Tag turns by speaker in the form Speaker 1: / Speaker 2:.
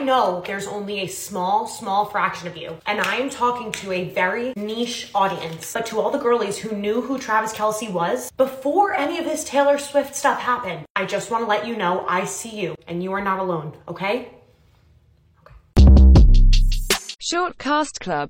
Speaker 1: Know there's only a small, small fraction of you, and I am talking to a very niche audience. But to all the girlies who knew who Travis Kelce was before any of this Taylor Swift stuff happened, I just want to let you know I see you and you are not alone, okay?
Speaker 2: Short Cast Club